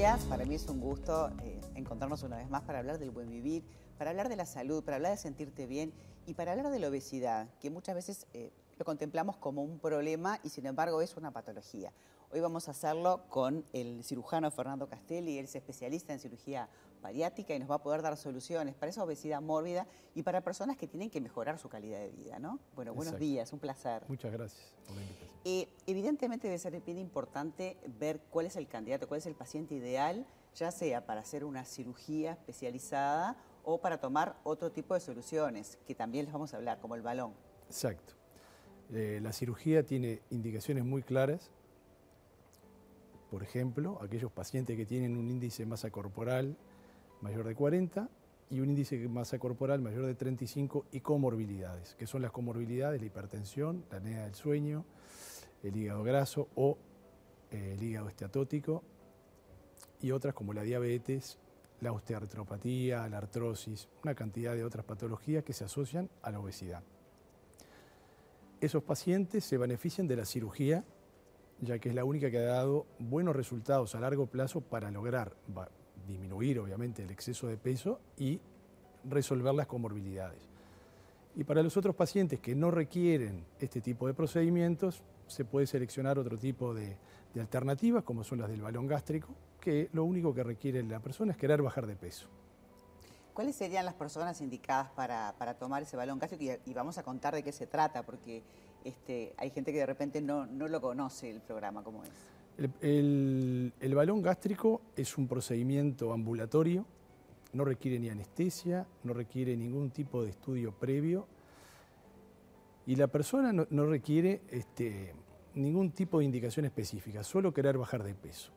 días. Para mí es un gusto eh, encontrarnos una vez más para hablar del buen vivir, para hablar de la salud, para hablar de sentirte bien y para hablar de la obesidad, que muchas veces eh, lo contemplamos como un problema y sin embargo es una patología. Hoy vamos a hacerlo con el cirujano Fernando Castelli, él es especialista en cirugía bariátrica y nos va a poder dar soluciones para esa obesidad mórbida y para personas que tienen que mejorar su calidad de vida, ¿no? Bueno, buenos días, un placer. Muchas gracias por la invitación. Eh, evidentemente debe ser bien importante ver cuál es el candidato, cuál es el paciente ideal, ya sea para hacer una cirugía especializada o para tomar otro tipo de soluciones, que también les vamos a hablar, como el balón. Exacto. Eh, la cirugía tiene indicaciones muy claras. Por ejemplo, aquellos pacientes que tienen un índice de masa corporal mayor de 40 y un índice de masa corporal mayor de 35 y comorbilidades, que son las comorbilidades, la hipertensión, la apnea del sueño, el hígado graso o eh, el hígado esteatótico y otras como la diabetes, la osteoartropatía, la artrosis, una cantidad de otras patologías que se asocian a la obesidad. Esos pacientes se benefician de la cirugía, ya que es la única que ha dado buenos resultados a largo plazo para lograr disminuir obviamente el exceso de peso y resolver las comorbilidades. Y para los otros pacientes que no requieren este tipo de procedimientos, se puede seleccionar otro tipo de, alternativas, como son las del balón gástrico, que lo único que requiere la persona es querer bajar de peso. ¿Cuáles serían las personas indicadas para, tomar ese balón gástrico? Y, vamos a contar de qué se trata, porque este, hay gente que de repente no, no lo conoce el programa, ¿cómo es? El, balón gástrico es un procedimiento ambulatorio, no requiere ni anestesia, no requiere ningún tipo de estudio previo y la persona no, requiere este, ningún tipo de indicación específica, solo querer bajar de peso.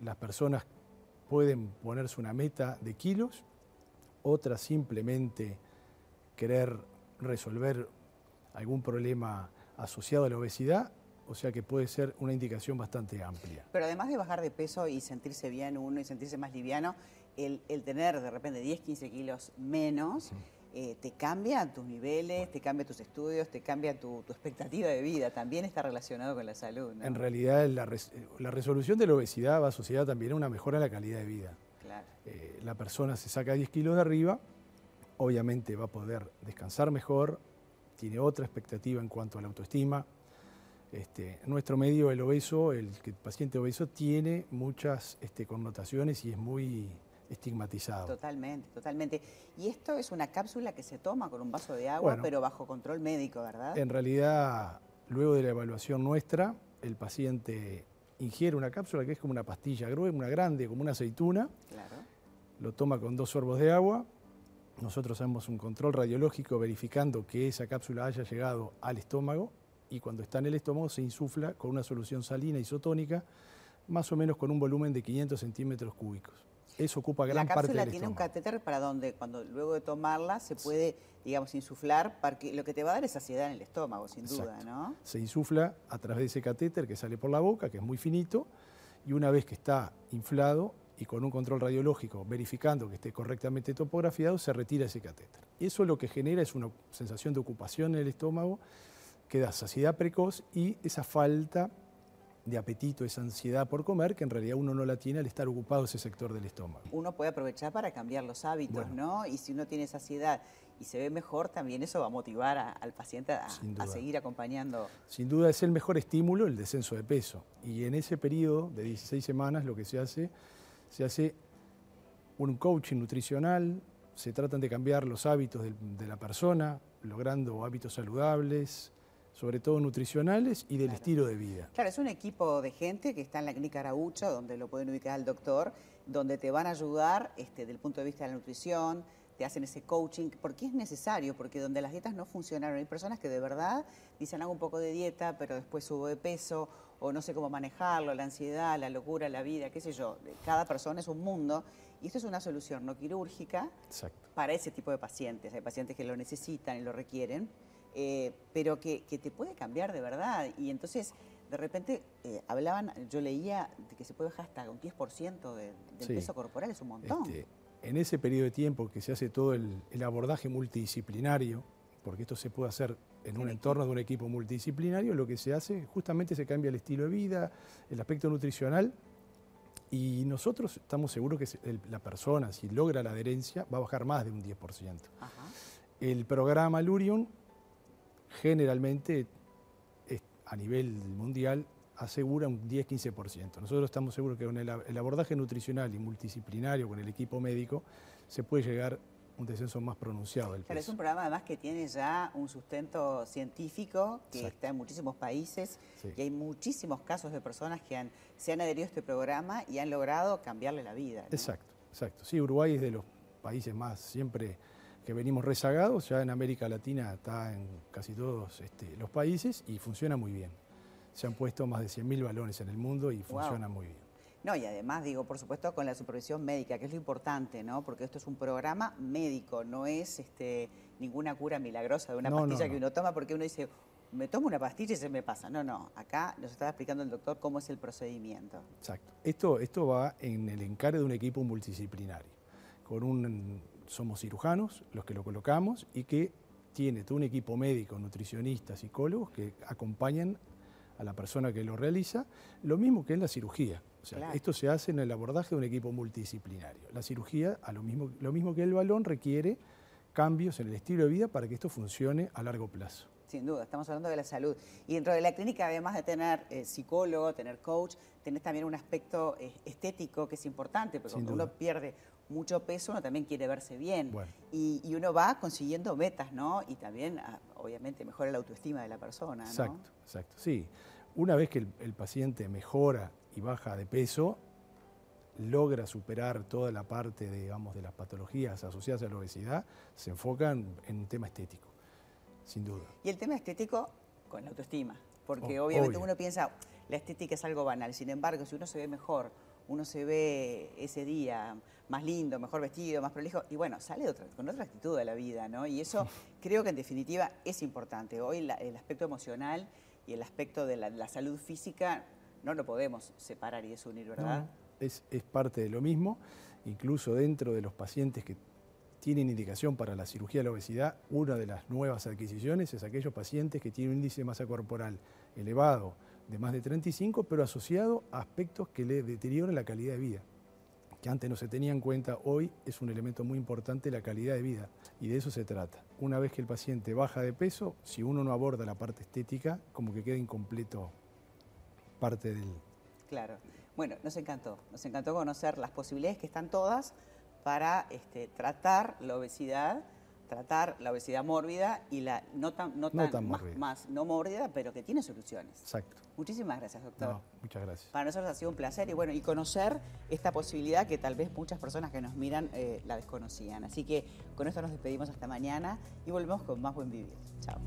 Las personas pueden ponerse una meta de kilos, otras simplemente querer resolver algún problema asociado a la obesidad o sea que puede ser una indicación bastante amplia. Pero además de bajar de peso y sentirse bien uno y sentirse más liviano, el, tener de repente 10, 15 kilos menos, eh, te cambia tus niveles, te cambia tus estudios, te cambia tu, expectativa de vida, también está relacionado con la salud. En realidad la, resolución de la obesidad va asociada también a una mejora en la calidad de vida. Claro. Eh, la persona se saca 10 kilos de arriba, obviamente va a poder descansar mejor, tiene otra expectativa en cuanto a la autoestima, este, nuestro medio, el obeso, el, paciente obeso, tiene muchas este, connotaciones y es muy estigmatizado. Totalmente, totalmente. Y esto es una cápsula que se toma con un vaso de agua, pero bajo control médico, ¿verdad? En realidad, luego de la evaluación nuestra, el paciente ingiere una cápsula que es como una pastilla gruesa, una grande, como una aceituna. Claro. Lo toma con dos sorbos de agua. Nosotros hacemos un control radiológico verificando que esa cápsula haya llegado al estómago y cuando está en el estómago se insufla con una solución salina isotónica, más o menos con un volumen de 500 centímetros cúbicos. Eso ocupa gran parte del La cápsula tiene un catéter para donde cuando luego de tomarla se puede, digamos, insuflar, porque lo que te va a dar es saciedad en el estómago, sin duda, ¿no? Se insufla a través de ese catéter que sale por la boca, que es muy finito, y una vez que está inflado y con un control radiológico verificando que esté correctamente topografiado, se retira ese catéter. Eso lo que genera es una sensación de ocupación en el estómago queda saciedad precoz y esa falta de apetito, esa ansiedad por comer, que en realidad uno no la tiene al estar ocupado ese sector del estómago. Uno puede aprovechar para cambiar los hábitos, ¿no? Y si uno tiene saciedad y se ve mejor, también eso va a motivar al paciente a, seguir acompañando. Sin duda es el mejor estímulo el descenso de peso. Y en ese periodo de 16 semanas lo que se hace, se hace un coaching nutricional, se tratan de cambiar los hábitos de la persona, logrando hábitos saludables, sobre todo nutricionales y del estilo de vida. Claro, es un equipo de gente que está en la clínica Araucha, donde lo pueden ubicar al doctor, donde te van a ayudar este, desde el punto de vista de la nutrición, te hacen ese coaching, porque es necesario, porque donde las dietas no funcionaron, hay personas que de verdad dicen hago un poco de dieta, pero después subo de peso, o no sé cómo manejarlo, la ansiedad, la locura, la vida, qué sé yo. Cada persona es un mundo, y esto es una solución no quirúrgica para ese tipo de pacientes. Hay pacientes que lo necesitan y lo requieren eh, pero que, te puede cambiar de verdad. Y entonces, de repente, eh, hablaban, yo leía de que se puede bajar hasta un 10% del peso corporal, es un montón. Este, en ese periodo de tiempo que se hace todo el, abordaje multidisciplinario, porque esto se puede hacer en un entorno de un equipo multidisciplinario, lo que se hace justamente se cambia el estilo de vida, el aspecto nutricional Y nosotros estamos seguros que la persona, si logra la adherencia, va a bajar más de un 10%. El programa Lurion generalmente a nivel mundial asegura un 10-15%. Nosotros estamos seguros que con el, abordaje nutricional y multidisciplinario con el equipo médico se puede llegar a un descenso más pronunciado del Pero es un programa además que tiene ya un sustento científico que está en muchísimos países y hay muchísimos casos de personas que han, se han adherido a este programa y han logrado cambiarle la vida. Exacto, exacto. Sí, Uruguay es de los países más siempre que venimos rezagados, ya en América Latina está en casi todos este, los países y funciona muy bien se han puesto más de 100.000 balones en el mundo y funciona muy bien. No, y además digo, por supuesto, con la supervisión médica, que es lo importante, ¿no? Porque esto es un programa médico, no es este, ninguna cura milagrosa de una pastilla que uno toma, porque uno dice, me tomo una pastilla y se me pasa. No, no, acá nos estaba explicando el doctor cómo es el procedimiento. Exacto. Esto, esto va en el encare de un equipo multidisciplinario. Con un, somos cirujanos los que lo colocamos y que tiene todo un equipo médico, nutricionistas, psicólogos que acompañan a la persona que lo realiza, lo mismo que en la cirugía. O sea, esto se hace en el abordaje de un equipo multidisciplinario. La cirugía, a lo, mismo, lo mismo que el balón, requiere cambios en el estilo de vida para que esto funcione a largo plazo. Sin duda, estamos hablando de la salud. Y dentro de la clínica, además de tener eh, psicólogo, tener coach, tenés también un aspecto eh, estético que es importante, porque cuando uno pierde mucho peso, uno también quiere verse bien. Y, uno va consiguiendo metas, ¿no? Y también, ah, obviamente, mejora la autoestima de la persona, ¿no? Exacto, exacto. Sí. Una vez que el, paciente mejora y baja de peso, logra superar toda la parte, de, digamos, de las patologías asociadas a la obesidad, se enfocan en un tema estético, sin duda. Y el tema estético con la autoestima, porque obviamente uno piensa, la estética es algo banal, sin embargo, si uno se ve mejor, uno se ve ese día más lindo, mejor vestido, más prolijo, y bueno, sale con otra actitud de la vida, ¿no? Y eso creo que en definitiva es importante. Hoy el aspecto emocional y el aspecto de la, salud física no lo podemos separar y desunir, ¿verdad? es, es parte de lo mismo, incluso dentro de los pacientes que tienen indicación para la cirugía de la obesidad, una de las nuevas adquisiciones es aquellos pacientes que tienen un índice de masa corporal elevado, de más de 35, pero asociado a aspectos que le deterioran la calidad de vida que antes no se tenía en cuenta, hoy es un elemento muy importante la calidad de vida y de eso se trata. Una vez que el paciente baja de peso, si uno no aborda la parte estética, como que queda incompleto parte del... Claro. Bueno, nos encantó, nos encantó conocer las posibilidades que están todas para este, tratar la obesidad tratar la obesidad mórbida y la no tan, no tan, más, no mórbida, pero que tiene soluciones. Exacto. Muchísimas gracias, doctor. muchas gracias. Para nosotros ha sido un placer y bueno, y conocer esta posibilidad que tal vez muchas personas que nos miran eh, la desconocían. Así que con esto nos despedimos hasta mañana y volvemos con más buen vivir. Chao.